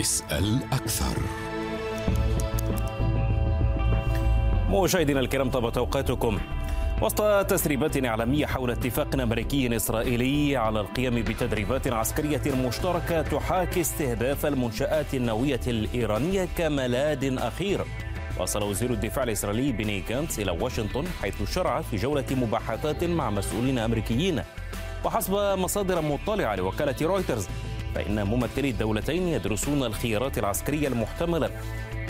اسأل أكثر. مشاهدينا الكرام طابت أوقاتكم. وسط تسريبات إعلامية حول اتفاق أمريكي إسرائيلي على القيام بتدريبات عسكرية مشتركة تحاكي استهداف المنشآت النووية الإيرانية كملاذ أخير. وصل وزير الدفاع الإسرائيلي بني جانتس إلى واشنطن حيث شرع في جولة مباحثات مع مسؤولين أمريكيين. وحسب مصادر مطلعة لوكالة رويترز فإن ممثلي الدولتين يدرسون الخيارات العسكرية المحتملة.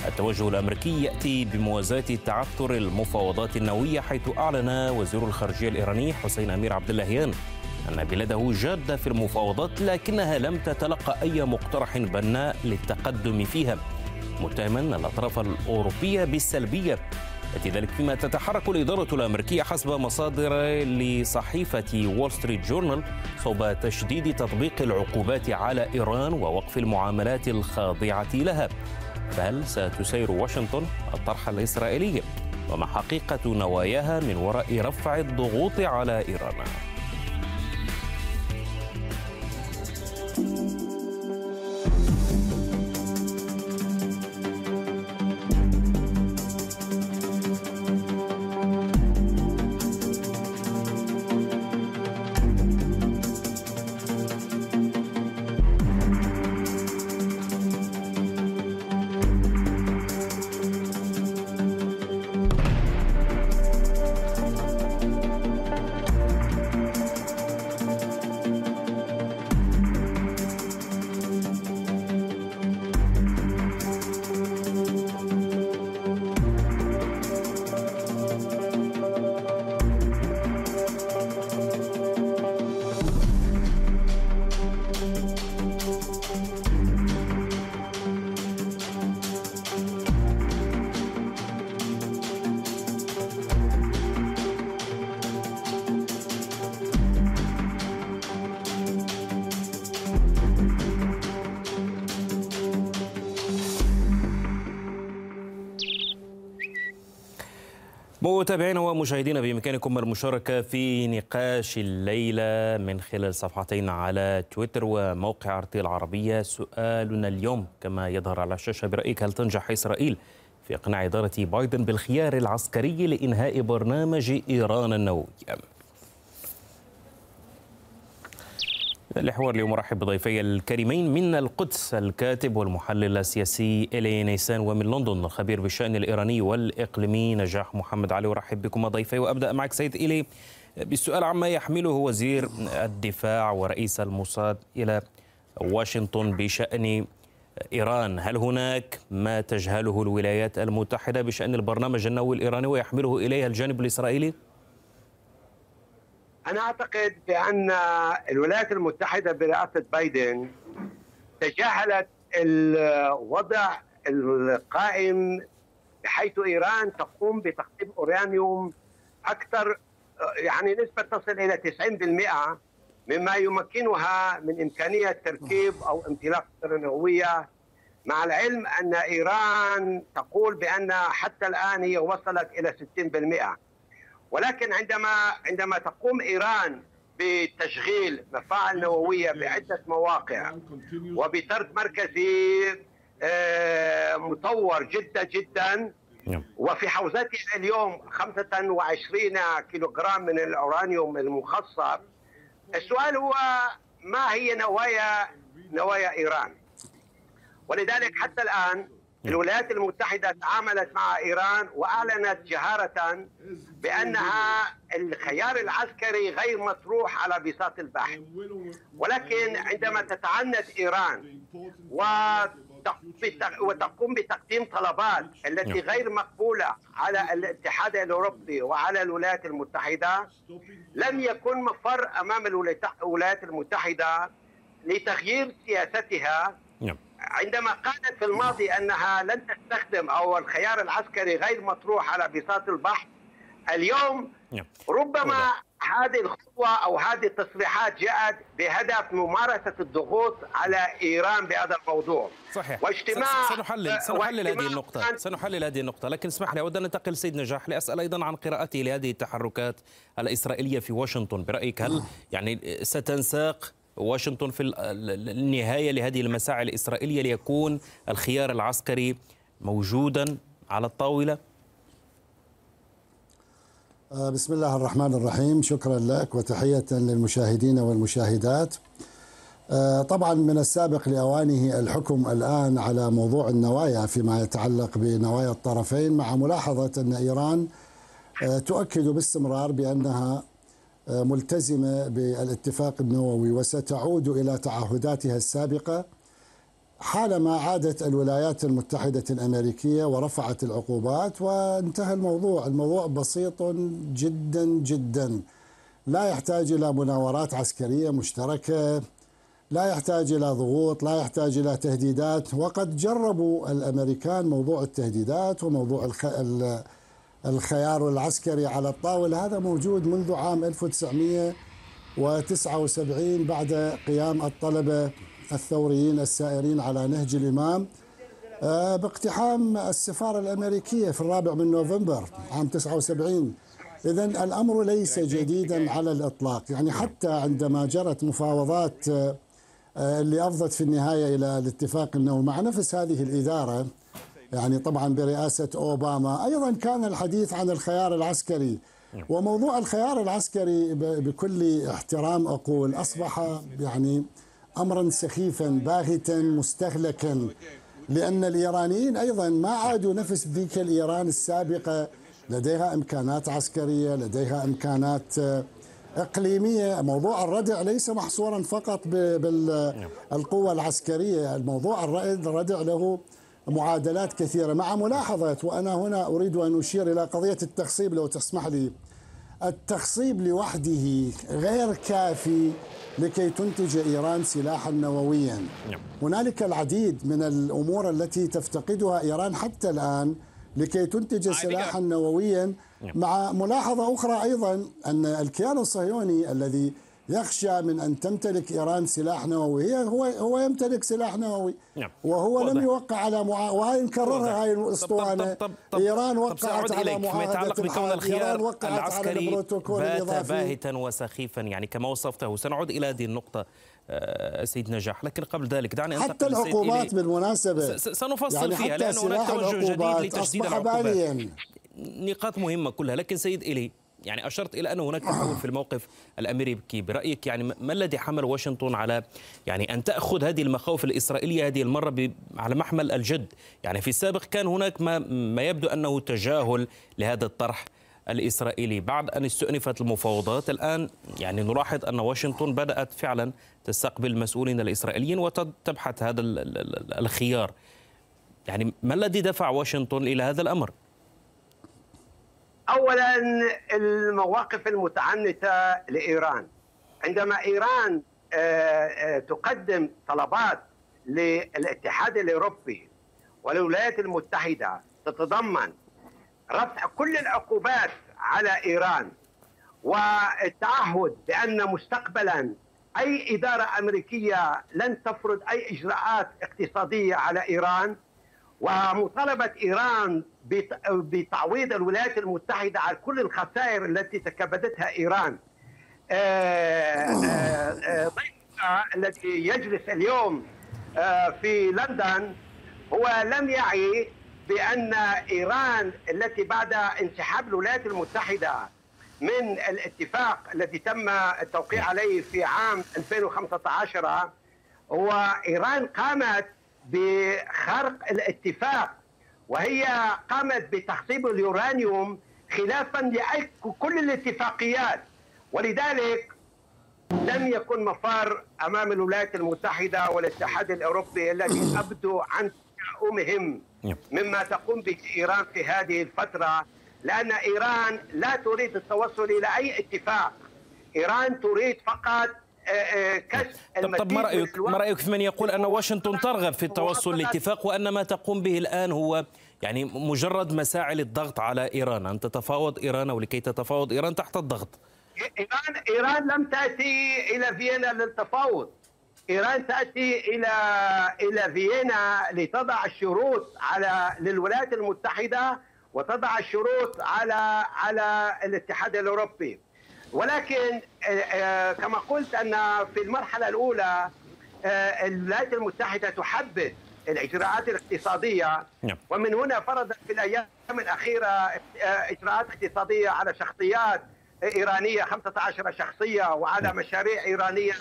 التوجه الأمريكي يأتي بموازاة تعثر المفاوضات النووية حيث أعلن وزير الخارجية الإيراني حسين أمير عبد اللهيان أن بلاده جادة في المفاوضات لكنها لم تتلقى أي مقترح بناء للتقدم فيها. متهما الأطراف الأوروبية بالسلبية يأتي ذلك فيما تتحرك الإدارة الأمريكية حسب مصادر لصحيفة وول ستريت جورنال صوب تشديد تطبيق العقوبات على إيران ووقف المعاملات الخاضعة لها. فهل ستسير واشنطن الطرح الإسرائيلي. وما حقيقة نواياها من وراء رفع الضغوط على إيران متابعينا ومشاهدينا بإمكانكم المشاركة في نقاش الليلة من خلال صفحتين على تويتر وموقع ارتي العربية. سؤالنا اليوم كما يظهر على الشاشة برأيك هل تنجح إسرائيل في إقناع إدارة بايدن بالخيار العسكري لإنهاء برنامج إيران النووي؟ الحوار اليوم ارحب بضيفي الكريمين من القدس الكاتب والمحلل السياسي إلي نيسان ومن لندن الخبير بالشأن الإيراني والإقليمي نجاح محمد علي أرحب بكم ضيفي وأبدأ معك سيد إلي بالسؤال عما يحمله وزير الدفاع ورئيس الموساد إلى واشنطن بشأن إيران هل هناك ما تجهله الولايات المتحدة بشأن البرنامج النووي الإيراني ويحمله اليها الجانب الإسرائيلي؟ أنا أعتقد بأن الولايات المتحدة برئاسة بايدن تجاهلت الوضع القائم بحيث إيران تقوم بتقديم أورانيوم أكثر يعني نسبة تصل إلى 90% مما يمكنها من إمكانية تركيب أو امتلاك نووية. مع العلم أن إيران تقول بأن حتى الآن هي وصلت إلى 60% ولكن عندما عندما تقوم إيران بتشغيل مفاعل نووية بعدة مواقع وبطرد مركزي مطور جدا جدا وفي حوزتها اليوم 25 كيلوغرام من الأورانيوم المخصب السؤال هو ما هي نوايا نوايا إيران؟ ولذلك حتى الآن الولايات المتحدة تعاملت مع إيران وأعلنت جهارة بأنها الخيار العسكري غير مطروح على بساط البحث ولكن عندما تتعنت إيران وتقوم بتقديم طلبات التي غير مقبولة على الاتحاد الأوروبي وعلى الولايات المتحدة لم يكن مفر أمام الولايات المتحدة لتغيير سياستها عندما قالت في الماضي أنها لن تستخدم أو الخيار العسكري غير مطروح على بساط البحر اليوم ربما هذه الخطوة أو هذه التصريحات جاءت بهدف ممارسة الضغوط على إيران بهذا الموضوع. صحيح. واجتماع سنحلل سنحلل هذه النقطة. سنحلل هذه النقطة. لكن اسمح لي أود أن ننتقل سيد نجاح لأسأل أيضا عن قراءته لهذه التحركات الإسرائيلية في واشنطن. برأيك هل يعني ستنساق واشنطن في النهاية لهذه المساعي الإسرائيلية ليكون الخيار العسكري موجودا على الطاولة؟ آه، بسم الله الرحمن الرحيم شكرا لك وتحية للمشاهدين والمشاهدات آه، طبعا من السابق لأوانه الحكم الآن على موضوع النوايا فيما يتعلق بنوايا الطرفين مع ملاحظة أن إيران آه، تؤكد باستمرار بأنها ملتزمة بالاتفاق النووي وستعود إلى تعهداتها السابقة حالما عادت الولايات المتحدة الأمريكية ورفعت العقوبات وانتهى الموضوع. الموضوع بسيط جدا جدا. لا يحتاج إلى مناورات عسكرية مشتركة لا يحتاج إلى ضغوط لا يحتاج إلى تهديدات. وقد جربوا الأمريكان موضوع التهديدات وموضوع الخ... الخيار العسكري على الطاولة. هذا موجود منذ عام 1979 بعد قيام الطلبة الثوريين السائرين على نهج الإمام. آه، باقتحام السفارة الأمريكية في الرابع من نوفمبر عام 79 إذا الأمر ليس جديدا على الإطلاق. يعني حتى عندما جرت مفاوضات آه، اللي أفضت في النهاية إلى الاتفاق أنه مع نفس هذه الإدارة يعني طبعا برئاسة أوباما. أيضا كان الحديث عن الخيار العسكري. وموضوع الخيار العسكري بكل احترام أقول أصبح يعني امرا سخيفا باهتا مستهلكا. لأن الإيرانيين أيضا ما عادوا نفس ذيك الإيران السابقة. لديها إمكانات عسكرية لديها إمكانات آه، إقليمية. موضوع الردع ليس محصورا فقط بالقوة العسكرية. الموضوع الردع له معادلات كثيرة مع ملاحظه وأنا هنا أريد أن أشير إلى قضية التخصيب لو تسمح لي التخصيب لوحده غير كافي لكي تنتج إيران سلاحا نوويا. نعم. هنالك العديد من الأمور التي تفتقدها إيران حتى الآن لكي تنتج سلاحا نوويا. مع ملاحظة أخرى أيضا أن الكيان الصهيوني الذي يخشى من أن تمتلك إيران سلاح نووي. هي هو هو يمتلك سلاح نووي. نعم. وهو لم يوقع على مع... وهي نكررها هاي الأسطوانة؟ إيران وقعت على معاهدة يتعلق بكون الخيار العسكري بات باهتا وسخيفا يعني كما وصفته. سنعود إلى هذه النقطة آه، سيد نجاح. لكن قبل ذلك دعني حتى العقوبات بالمناسبة. سنفصل يعني فيها لأن هناك توجه جديد لتشديد العقوبات. نقاط مهمة كلها. لكن سيد إلي يعني أشرت إلى أن هناك تحول في الموقف الأمريكي برأيك يعني ما الذي حمل واشنطن على يعني أن تأخذ هذه المخاوف الإسرائيلية هذه المرة على محمل الجد؟ يعني في السابق كان هناك ما, ما يبدو أنه تجاهل لهذا الطرح الإسرائيلي. بعد أن استؤنفت المفاوضات الآن يعني نلاحظ أن واشنطن بدأت فعلا تستقبل المسؤولين الإسرائيليين وتبحث هذا الخيار. يعني ما الذي دفع واشنطن إلى هذا الأمر؟ اولا المواقف المتعنتة لإيران. عندما إيران آه، آه، تقدم طلبات للاتحاد الأوروبي والولايات المتحدة تتضمن رفع كل العقوبات على إيران والتعهد بأن مستقبلا أي إدارة أمريكية لن تفرض أي إجراءات اقتصادية على إيران. ومطالبة إيران بتعويض الولايات المتحدة على كل الخسائر التي تكبدتها إيران. آه، آه، آه، ضيفنا الذي يجلس اليوم في لندن هو لم يعي بأن إيران التي بعد انسحاب الولايات المتحدة من الاتفاق الذي تم التوقيع عليه في عام 2015 هو إيران قامت بخرق الاتفاق وهي قامت بتخصيب اليورانيوم خلافا لكل الاتفاقيات. ولذلك لم يكن مفار أمام الولايات المتحدة والاتحاد الأوروبي الذي ابدوا عن تشاؤمهم. مما تقوم به إيران في هذه الفترة لأن إيران لا تريد التوصل إلى أي اتفاق. إيران تريد فقط طب, طب ما رايك ما رأيك في من يقول أن واشنطن ترغب في التوصل لاتفاق وأن ما تقوم به الآن هو يعني مجرد مساعي للضغط على إيران أن تتفاوض إيران أو لكي تتفاوض إيران تحت الضغط. ايران إيران لم تأتي إلى فيينا للتفاوض. إيران تأتي إلى إلى فيينا لتضع الشروط على للولايات المتحدة وتضع الشروط على على الاتحاد الأوروبي. ولكن كما قلت أن في المرحلة الأولى الولايات المتحدة تحبذ الإجراءات الاقتصادية نعم. ومن هنا فرضت في الأيام الأخيرة إجراءات اقتصادية على شخصيات إيرانية 15 شخصية وعلى نعم. مشاريع إيرانية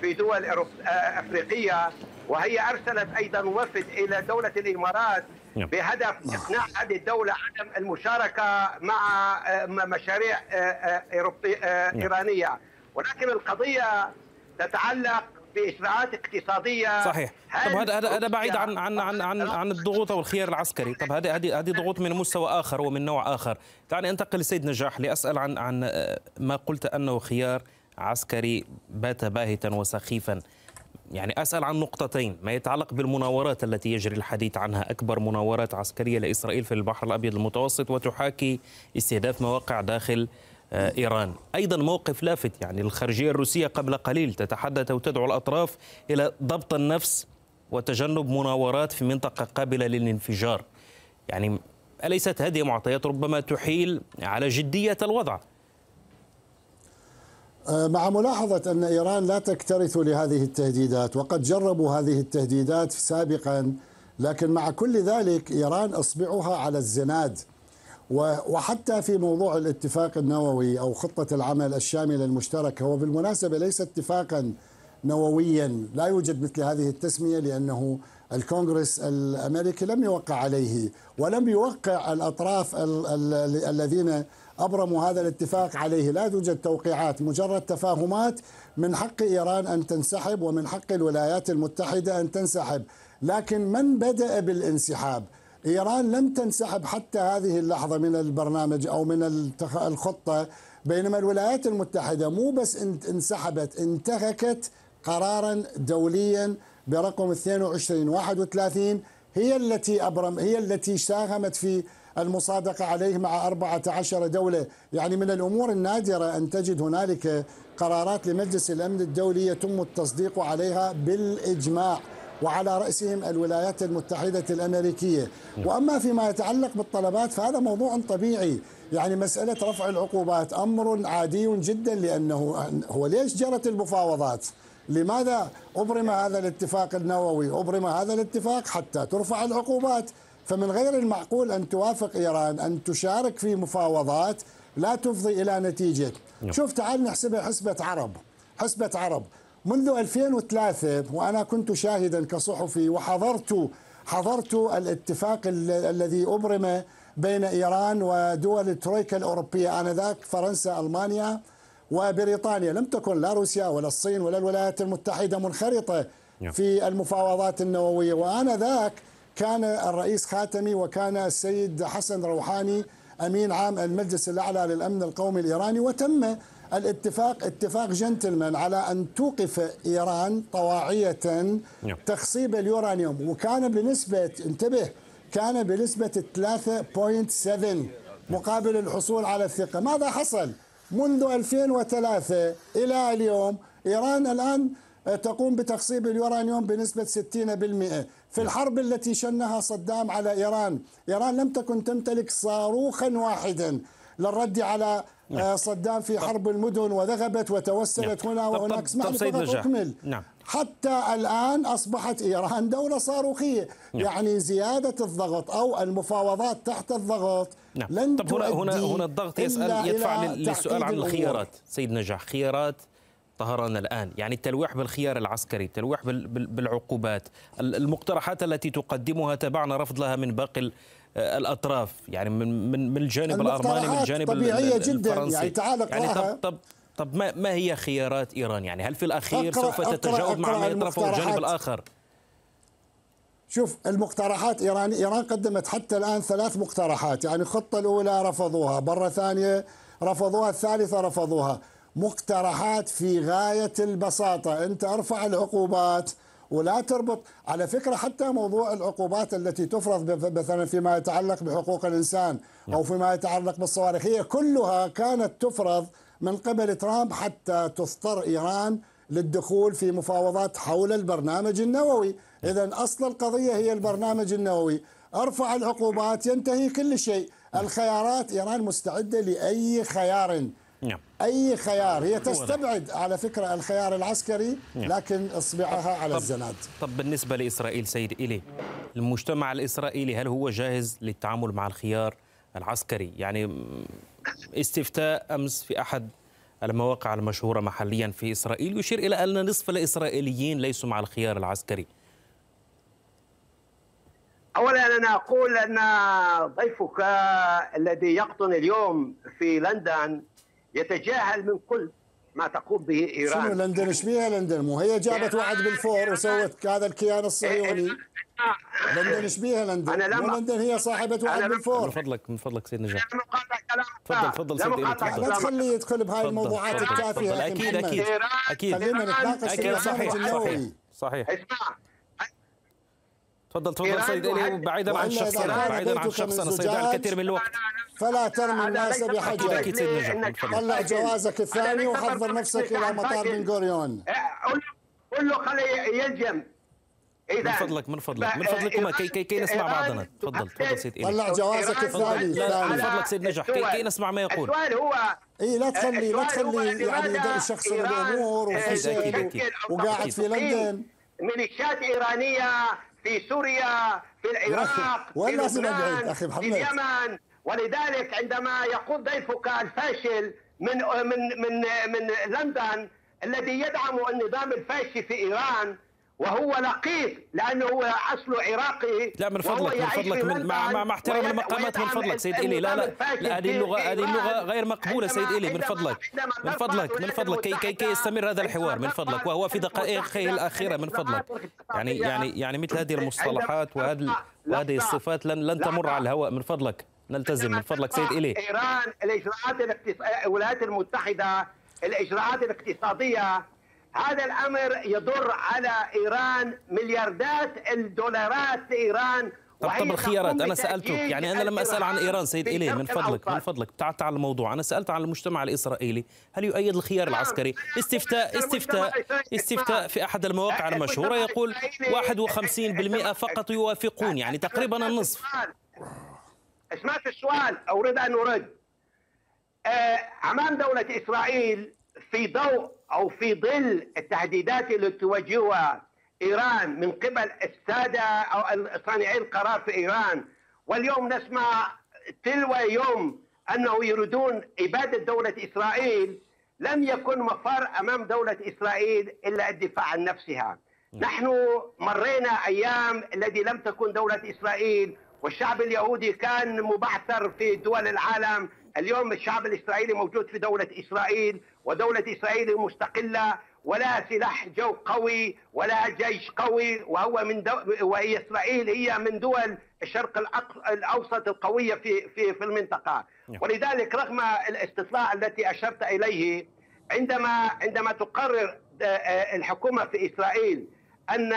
في دول أفريقية وهي أرسلت أيضا وفد إلى دولة الإمارات. بهدف إقناع هذه الدولة عدم المشاركة مع مشاريع إيرانية. ولكن القضية تتعلق بإجراءات اقتصادية. صحيح. طب هذا هذا هذا بعيد عن عن عن عن, عن الضغوط أو الخيار العسكري. طب هذه هذه هذه ضغوط من مستوى آخر ومن نوع آخر. دعني أنتقل لسيد نجاح لأسأل عن عن ما قلت أنه خيار عسكري بات باهتا وسخيفا. يعني أسأل عن نقطتين ما يتعلق بالمناورات التي يجري الحديث عنها. أكبر مناورات عسكرية لإسرائيل في البحر الأبيض المتوسط وتحاكي استهداف مواقع داخل آه، إيران. أيضا موقف لافت يعني الخارجية الروسية قبل قليل تتحدث وتدعو الأطراف إلى ضبط النفس وتجنب مناورات في منطقة قابلة للانفجار. يعني أليست هذه معطيات ربما تحيل على جدية الوضع؟ مع ملاحظة أن إيران لا تكترث لهذه التهديدات وقد جربوا هذه التهديدات سابقا لكن مع كل ذلك إيران أصبعها على الزناد. وحتى في موضوع الاتفاق النووي أو خطة العمل الشاملة المشتركة هو بالمناسبة ليس اتفاقا نوويا. لا يوجد مثل هذه التسمية لأنه الكونغرس الأمريكي لم يوقع عليه ولم يوقع الأطراف الذين أبرموا هذا الاتفاق عليه. لا توجد توقيعات مجرد تفاهمات من حق إيران أن تنسحب ومن حق الولايات المتحدة أن تنسحب. لكن من بدأ بالانسحاب؟ إيران لم تنسحب حتى هذه اللحظة من البرنامج أو من الخطة بينما الولايات المتحدة مو بس انسحبت انتهكت قرارا دوليا برقم 2231 هي التي أبرم هي التي ساهمت في المصادقة عليه مع 14 دولة. يعني من الأمور النادرة أن تجد هنالك قرارات لمجلس الأمن الدولي يتم التصديق عليها بالإجماع وعلى رأسهم الولايات المتحدة الأمريكية. وأما فيما يتعلق بالطلبات فهذا موضوع طبيعي. يعني مسألة رفع العقوبات أمر عادي جدا لأنه هو ليش جرت المفاوضات؟ لماذا أبرم هذا الاتفاق النووي؟ أبرم هذا الاتفاق حتى ترفع العقوبات. فمن غير المعقول أن توافق إيران أن تشارك في مفاوضات لا تفضي إلى نتيجة. نعم. شوف تعال نحسبها حسبة عرب. حسبة عرب. منذ 2003 وأنا كنت شاهدا كصحفي وحضرت حضرت الاتفاق الذي أبرم بين إيران ودول الترويكا الأوروبية آنذاك فرنسا ألمانيا وبريطانيا. لم تكن لا روسيا ولا الصين ولا الولايات المتحدة منخرطة نعم. في المفاوضات النووية. وآنذاك كان الرئيس خاتمي وكان السيد حسن روحاني أمين عام المجلس الأعلى للأمن القومي الإيراني وتم الاتفاق اتفاق جنتلمان على أن توقف إيران طواعية نعم. تخصيب اليورانيوم. وكان بنسبة انتبه كان بنسبة 3.7 مقابل الحصول على الثقة. ماذا حصل؟ منذ 2003 إلى اليوم إيران الآن تقوم بتخصيب اليورانيوم بنسبة 60% في الحرب التي شنها صدام على إيران إيران لم تكن تمتلك صاروخا واحدا للرد على نعم. آه، صدام في حرب المدن وذهبت وتوسلت نعم. هنا وهناك اسمح لي أكمل نعم. حتى الآن أصبحت إيران دولة صاروخية نعم. يعني زيادة الضغط أو المفاوضات تحت الضغط نعم. لن طب هنا هنا هنا الضغط يسأل يدفع للسؤال عن الخيارات سيد نجاح خيارات طهران الآن. يعني التلويح بالخيار العسكري التلويح بالعقوبات المقترحات التي تقدمها تبعنا رفض لها من باقي الأطراف. يعني من من من الجانب الأرماني من الجانب الفرنسي جدا يعني تعال يعني طب طب طب ما, ما هي خيارات إيران؟ يعني هل في الأخير سوف تتجاوب مع ما يطرفه الجانب الآخر؟ شوف المقترحات ايران إيران قدمت حتى الآن ثلاث مقترحات. يعني الخطة الأولى رفضوها مرة ثانية رفضوها الثالثة رفضوها. مقترحات في غاية البساطة. انت ارفع العقوبات ولا تربط. على فكرة حتى موضوع العقوبات التي تفرض مثلا فيما يتعلق بحقوق الإنسان أو نعم. فيما يتعلق بالصواريخ هي كلها كانت تفرض من قبل ترامب حتى تضطر إيران للدخول في مفاوضات حول البرنامج النووي. إذا أصل القضية هي البرنامج النووي. ارفع العقوبات ينتهي كل شيء. الخيارات إيران مستعدة لأي خيار. أي خيار. هي تستبعد على فكرة الخيار العسكري نعم. لكن إصبعها على الزناد طب بالنسبة لإسرائيل سيد إلي المجتمع الإسرائيلي هل هو جاهز للتعامل مع الخيار العسكري؟ يعني استفتاء أمس في أحد المواقع المشهورة محليا في إسرائيل يشير إلى أن نصف الإسرائيليين ليسوا مع الخيار العسكري. اولا أنا أقول أن ضيفك الذي يقطن اليوم في لندن يتجاهل من كل ما تقوم به إيران. شنو لندن إيش بيها لندن مو هي جابت واحد بالفور وسوت هذا الكيان الصهيوني. لندن إيش بيها لندن أنا لما- لندن هي صاحبة واحد لما- من بالفور. فضلك من فضلك سيد نجاح تفضل- تفضل مقاطع تفضل. لا تخليه يدخل بهاي الموضوعات. أخي أكيد. أكيد أكيد. خلينا نتناقش في أكيد البرنامج صحيح النووي صحيح صحيح. اسمع. تفضل تفضل سيد إلي واحد- بعيدا عن إذا شخصنا بعيدا عن شخصنا زجاج الكثير من الوقت. فلا ترمي الناس أكيد بحجر. أكيد سيد نجاح من فضلك طلع جوازك الثاني وحضر نفسك إلى مطار بن غوريون قول له قول له خليه يلجم إذا من فضلك من فضلك من فضلكم كي كي كي نسمع بعضنا. تفضل تفضل سيد إلي. طلع جوازك الثاني لا، من الثاني. فضلك سيد نجح كي كي نسمع ما يقول. السؤال هو اي لا تخلي لا تخلي يعني إيران، الأمور وفشل. وقاعد. في لندن. ميليشيات إيرانية في سوريا في العراق في لبنان، أبعد أخي محمد؟ في اليمن ولذلك عندما يقول ضيفك الفاشل من من من من لندن الذي يدعم النظام الفاشي في إيران وهو لقيط لأنه هو اصله عراقي. لا من فضلك من فضلك من مع مع, مع احترام المقامات من فضلك سيد إلي لا لا لا هذه في اللغة هذه إيران. غير مقبولة سيد إلي من فضلك. من فضلك من فضلك كي كي كي يستمر هذا الحوار من فضلك. وهو في دقائقه الأخيرة من فضلك. يعني يعني يعني مثل هذه المصطلحات وهذه وهذه الصفات لن لن تمر على الهواء من فضلك. نلتزم من فضلك سيد إلي إيران الإجراءات الولايات المتحدة الإجراءات الاقتصادية هذا الأمر يضر على إيران ملياردات الدولارات إيران. طب طب الخيارات أنا سألتك يعني أنا لما أسأل عن إيران سيد الي من فضلك من. فضلك ابتعدت عن الموضوع. أنا سألت عن المجتمع الإسرائيلي. هل يؤيد الخيار العسكري؟ استفتاء استفتاء استفتاء في أحد المواقع المشهورة يقول 51% فقط يوافقون يعني تقريبا النصف. سمعت السؤال أريد أن أرد. آه، أمام دولة إسرائيل في ضوء أو في ظل التهديدات التي توجهها إيران من قبل السادة أو صانعي القرار في إيران. واليوم نسمع تلو يوم أنه يريدون إبادة دولة إسرائيل. لم يكن مفر أمام دولة إسرائيل إلا الدفاع عن نفسها. نحن مرينا أيام الذي لم تكن دولة إسرائيل. والشعب اليهودي كان مبعثر في دول العالم. اليوم الشعب الإسرائيلي موجود في دولة إسرائيل. ودولة إسرائيل مستقلة ولا سلاح جو قوي ولا جيش قوي وهو من دو... وهي إسرائيل هي من دول الشرق الأوسط القوية في في في المنطقة. ولذلك رغم الاستطلاع التي أشرت إليه عندما عندما تقرر آه، آه، الحكومة في إسرائيل أن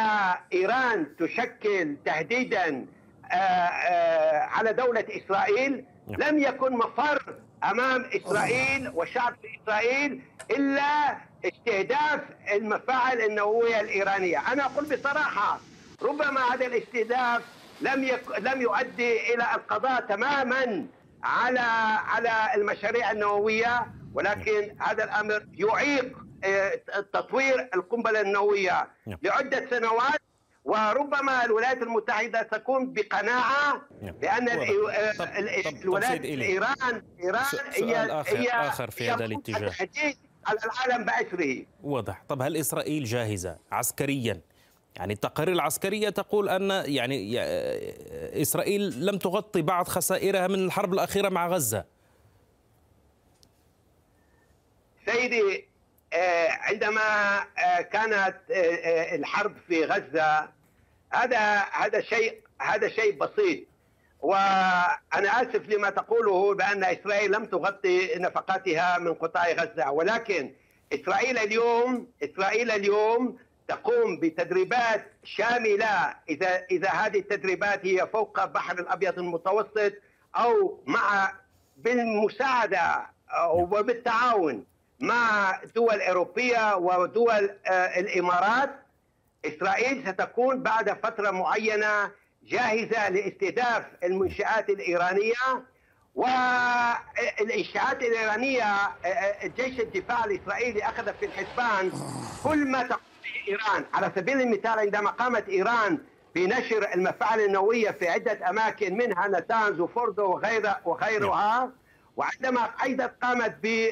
إيران تشكل تهديدا آه، على دولة إسرائيل لم يكن مفر أمام إسرائيل وشعب إسرائيل إلا استهداف المفاعل النووية الإيرانية أنا أقول بصراحة ربما هذا الاستهداف لم يك... لم يؤدي إلى القضاء تماما على على المشاريع النووية ولكن هذا الأمر يعيق آه، تطوير القنبلة النووية نعم. لعدة سنوات وربما الولايات المتحدة تكون بقناعة. بأن واضح. ال- آه، الولايات إيران س- هي آخر- هي آخر في هذا الاتجاه. على العالم بأسره واضح طب هل إسرائيل جاهزة عسكريا يعني التقارير العسكرية تقول أن يعني يا- إسرائيل لم تغطي بعض خسائرها من الحرب الأخيرة مع غزة سيدي آه، عندما آه، كانت آه، آه، الحرب في غزة هذا هذا شيء هذا شيء بسيط. وأنا آسف لما تقوله بأن إسرائيل لم تغطي نفقاتها من قطاع غزة ولكن إسرائيل اليوم إسرائيل اليوم تقوم بتدريبات شاملة. إذا إذا هذه التدريبات هي فوق البحر الأبيض المتوسط أو مع بالمساعدة وبالتعاون مع دول أوروبية ودول آه، الإمارات إسرائيل ستكون بعد فترة معينة جاهزة لاستهداف المنشآت الإيرانية والإنشاءات الإيرانية جيش الدفاع الإسرائيلي أخذ في الحسبان كل ما تقوم به إيران. على سبيل المثال عندما قامت إيران بنشر المفاعل النووية في عدة أماكن منها نتانز وفوردو وغيرها وغيرها وعندما أيضا قامت ب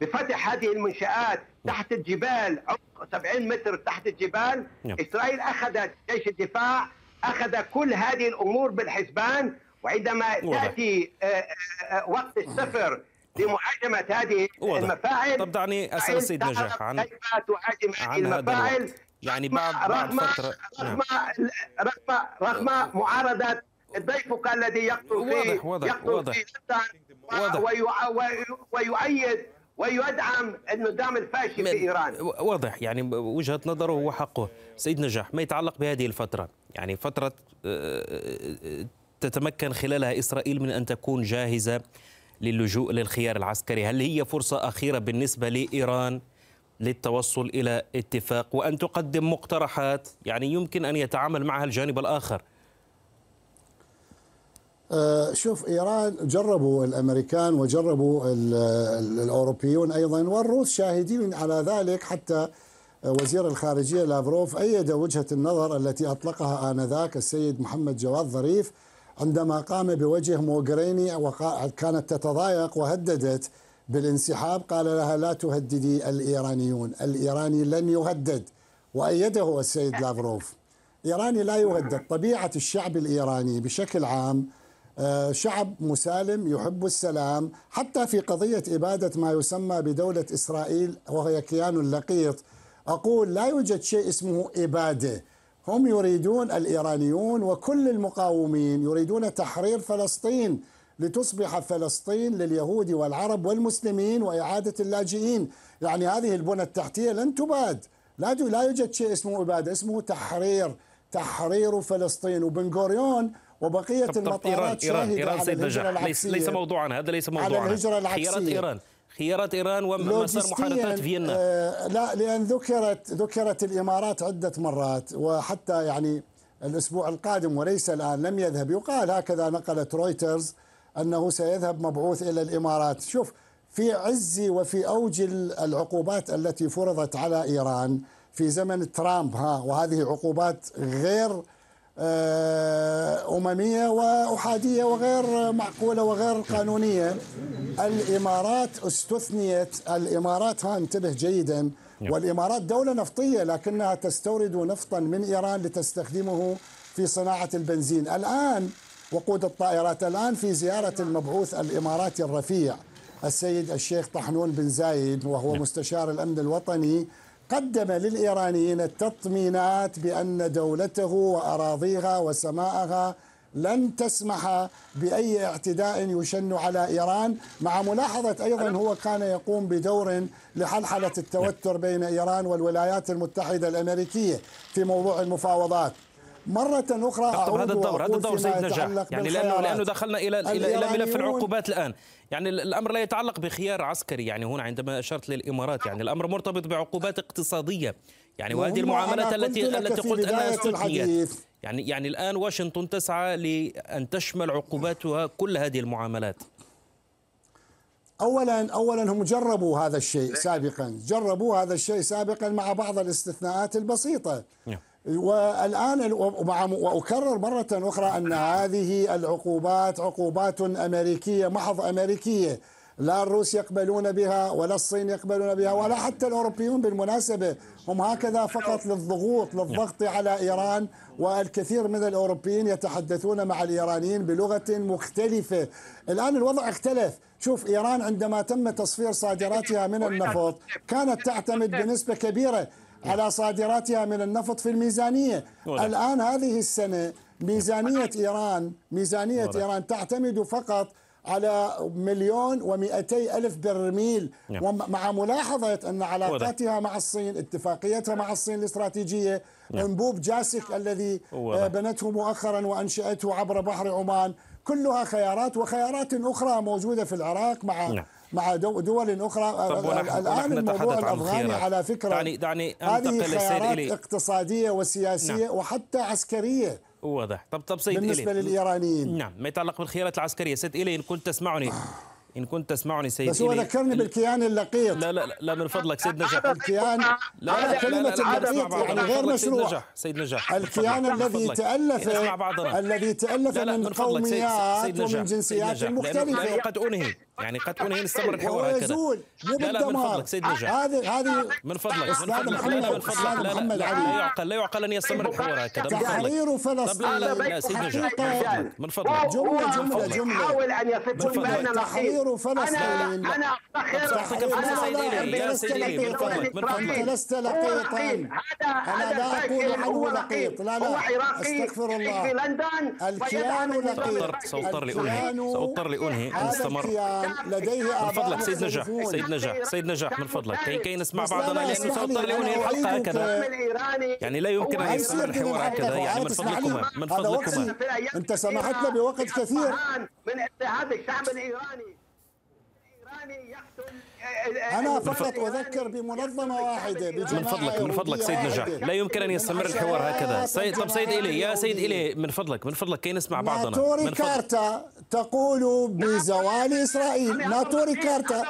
بفتح هذه المنشآت تحت الجبال عمق 70 متر تحت الجبال نعم. إسرائيل أخذت جيش الدفاع أخذ كل هذه الأمور بالحسبان وعندما تأتي وقت السفر لمهاجمة هذه واضح. المفاعل طب دعني أسأل السيد نجاح عن كيف تهاجم هذه المفاعل يعني بعد رغم بعد فترة رغم نعم. رغم رغم معارضة ضيفك الذي يقتل في واضح واضح يقتل واضح في واضح ويؤيد ويدعم النظام الفاشي في إيران. واضح يعني وجهة نظره وحقه سيد نجاح ما يتعلق بهذه الفترة؟ يعني فترة تتمكن خلالها إسرائيل من أن تكون جاهزة للجوء للخيار العسكري. هل هي فرصة أخيرة بالنسبة لإيران للتوصل إلى اتفاق؟ وأن تقدم مقترحات يعني يمكن أن يتعامل معها الجانب الآخر. آه، شوف إيران جربوا الأمريكان وجربوا الأوروبيون أيضا والروس شاهدين على ذلك حتى وزير الخارجية لافروف أيد وجهة النظر التي أطلقها آنذاك السيد محمد جواد ظريف عندما قام بوجه موغريني وكانت تتضايق وهددت بالانسحاب قال لها لا تهددي الإيرانيون الإيراني لن يهدد وأيده السيد لافروف. إيراني لا يهدد طبيعة الشعب الإيراني بشكل عام آه، شعب مسالم يحب السلام حتى في قضية إبادة ما يسمى بدولة إسرائيل وهي كيان لقيط. أقول لا يوجد شيء اسمه إبادة. هم يريدون الإيرانيون وكل المقاومين يريدون تحرير فلسطين لتصبح فلسطين لليهود والعرب والمسلمين وإعادة اللاجئين. يعني هذه البنى التحتية لن تباد. لا لا يوجد شيء اسمه إبادة اسمه تحرير. تحرير فلسطين. وبن غوريون وبقية المطارات إيران إيران, إيران سيد نجاح. ليس, ليس موضوعا هذا ليس موضوعا. على الهجرة العكسية. خيارات إيران خيارات إيران ومسار محادثات فيينا. آه لا لأن ذكرت ذكرت الإمارات عدة مرات وحتى يعني الأسبوع القادم وليس الآن لم يذهب. يقال هكذا نقلت رويترز أنه سيذهب مبعوث إلى الإمارات. شوف في عز وفي أوج العقوبات التي فرضت على إيران في زمن ترامب ها وهذه عقوبات غير أممية وأحادية وغير معقولة وغير قانونية الإمارات استثنيت الإمارات ها انتبه جيدا. والإمارات دولة نفطية لكنها تستورد نفطا من إيران لتستخدمه في صناعة البنزين الآن وقود الطائرات الآن في زيارة المبعوث الإماراتي الرفيع السيد الشيخ طحنون بن زايد وهو. مستشار الأمن الوطني قدم للإيرانيين التطمينات بأن دولته وأراضيها وسماءها لن تسمح بأي اعتداء يشن على إيران مع ملاحظة أيضا هو كان يقوم بدور لحلحلة التوتر بين إيران والولايات المتحدة الأمريكية في موضوع المفاوضات. مرة أخرى طب هذا الدور هذا الدور سيد نجاح يعني لأنه لأنه دخلنا إلى إلى إلى ملف العقوبات الآن. يعني الأمر لا يتعلق بخيار عسكري. يعني هنا عندما أشرت للإمارات يعني الأمر مرتبط بعقوبات اقتصادية. يعني وهذه المعاملات التي التي قلت أنها استثنيت يعني يعني الآن واشنطن تسعى لأن تشمل عقوباتها كل هذه المعاملات. اولا اولا هم جربوا هذا الشيء سابقا. جربوا هذا الشيء سابقا مع بعض الاستثناءات البسيطة. والآن وأكرر مرة أخرى أن هذه العقوبات عقوبات أمريكية محض أمريكية لا الروس يقبلون بها ولا الصين يقبلون بها ولا حتى الأوروبيون بالمناسبة. هم هكذا فقط للضغوط للضغط على إيران والكثير من الأوروبيين يتحدثون مع الإيرانيين بلغة مختلفة. الآن الوضع اختلف. شوف إيران عندما تم تصفير صادراتها من النفط كانت تعتمد بنسبة كبيرة على صادراتها من النفط في الميزانية. الآن هذه السنة ميزانية إيران ميزانية إيران تعتمد فقط على مليون ومئتي ألف برميل. نعم. ومع ملاحظة أن علاقاتها مع الصين اتفاقيتها مع الصين الاستراتيجية. نعم. أنبوب جاسك الذي بنته مؤخرا وأنشأته عبر بحر عمان. كلها خيارات وخيارات أخرى موجودة في العراق مع نعم. مع دول أخرى. الآن الموضوع الأفغاني على فكرة دعني دعني هذه خيارات اقتصادية وسياسية نعم. وحتى عسكرية. واضح. طب طب سيد بالنسبة إلي. للإيرانيين. نعم. ما يتعلق بالخيارات العسكرية. سيد إلي إن كنت تسمعني. إن كنت تسمعني سيد بس هو ذكرني بالكيان اللقيط. لا لا لا من فضلك سيد نجاح. الكيان لا لا كلمة اللقيط يعني. غير فضلك سيد مشروع. نجاح. سيد نجاح. الكيان الذي. تألف الذي تألف من قوميات ومن جنسيات مختلفة. قد أنهي. يعني قد أنهي نستمر الحوار هكذا. مو لا لا من فضلك سيد نجاح. هذه هذه من فضلك من فضلك. لا من فضلك. لا لا محمد لا يعقل لا يعقل أن يستمر الحوار هكذا. من فضلك. فلسطين لا لا سيد نجاح. من فضلك هو جملة جملة يحاول أن يفت فضلك. تحرير فلسطين. أنا أنا أفتخر فرصة سيد. يا سيد إلي، من فضلك، من فضلك. لست لقيطا. أنا لا أقول عنه لقيط. لا لا. أستغفر في الله. لندن. الكيان لقيط الكيان- سأضطر لأنهي إن هذا استمر الكيان لديه من فضلك سيد نجاح. سيد نجاح. سيد نجاح من فضلك. كي كي نسمع بعضنا لا، لأنه اسمح لي، سأضطر لأنهي أنا الحلقة أعيدك. هكذا يعني لا يمكن أن هل يستمر الحوار هكذا. يعني من؟ فضلكما من فضلكما. وقتي. أنت سمحت له بوقت كثير. من اضطهاد الشعب الإيراني. الايراني يقتل أنا فقط أذكر بمنظمة واحدة بجماعة من فضلك من فضلك. سيد نجاح. لا يمكن أن يستمر الحوار هكذا. سيد طب سيد إلي يا سيد. إلي من فضلك من فضلك. كي نسمع بعضنا. ناتوري كارتا تقول بزوال إسرائيل. ناتوري كارتا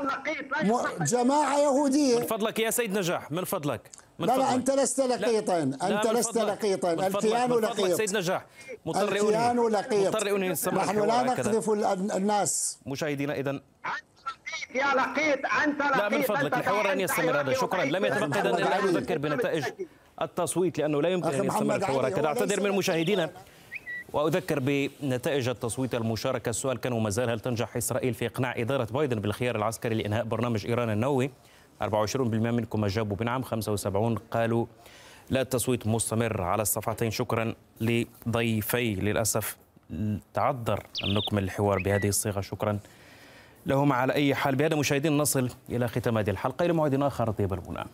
م- جماعة يهودية. من فضلك يا سيد نجاح من فضلك من لا فضلك. لا أنت لست لقيطا من لست. لقيطا. الكيان لقيط. سيد نجاح مضطر الكيان لقيط. مضطر نحن لا نقذف ال- الناس. مشاهدينا إذا يا لقيط أنت لقيط لا من فضلك أنت الحوار لن أنت يستمر هذا. شكرا. لم. يتبقى إذن إلا أن نذكر بنتائج التصويت لأنه لا يمكن أن يستمر الحوار هكذا أعتذر من مشاهدينا وأذكر بنتائج التصويت المشاركة. السؤال كان وما زال هل تنجح إسرائيل في إقناع إدارة بايدن بالخيار العسكري لإنهاء برنامج إيران النووي؟ 24% منكم أجابوا بنعم. 75 قالوا لا التصويت مستمر على الصفحتين. شكرا لضيفي. للأسف تعذر أن نكمل الحوار بهذه الصيغة. شكرا. لهم على أي حال. بهذا مشاهدين نصل إلى ختام هذه الحلقة. إلى موعد آخر طيب المنام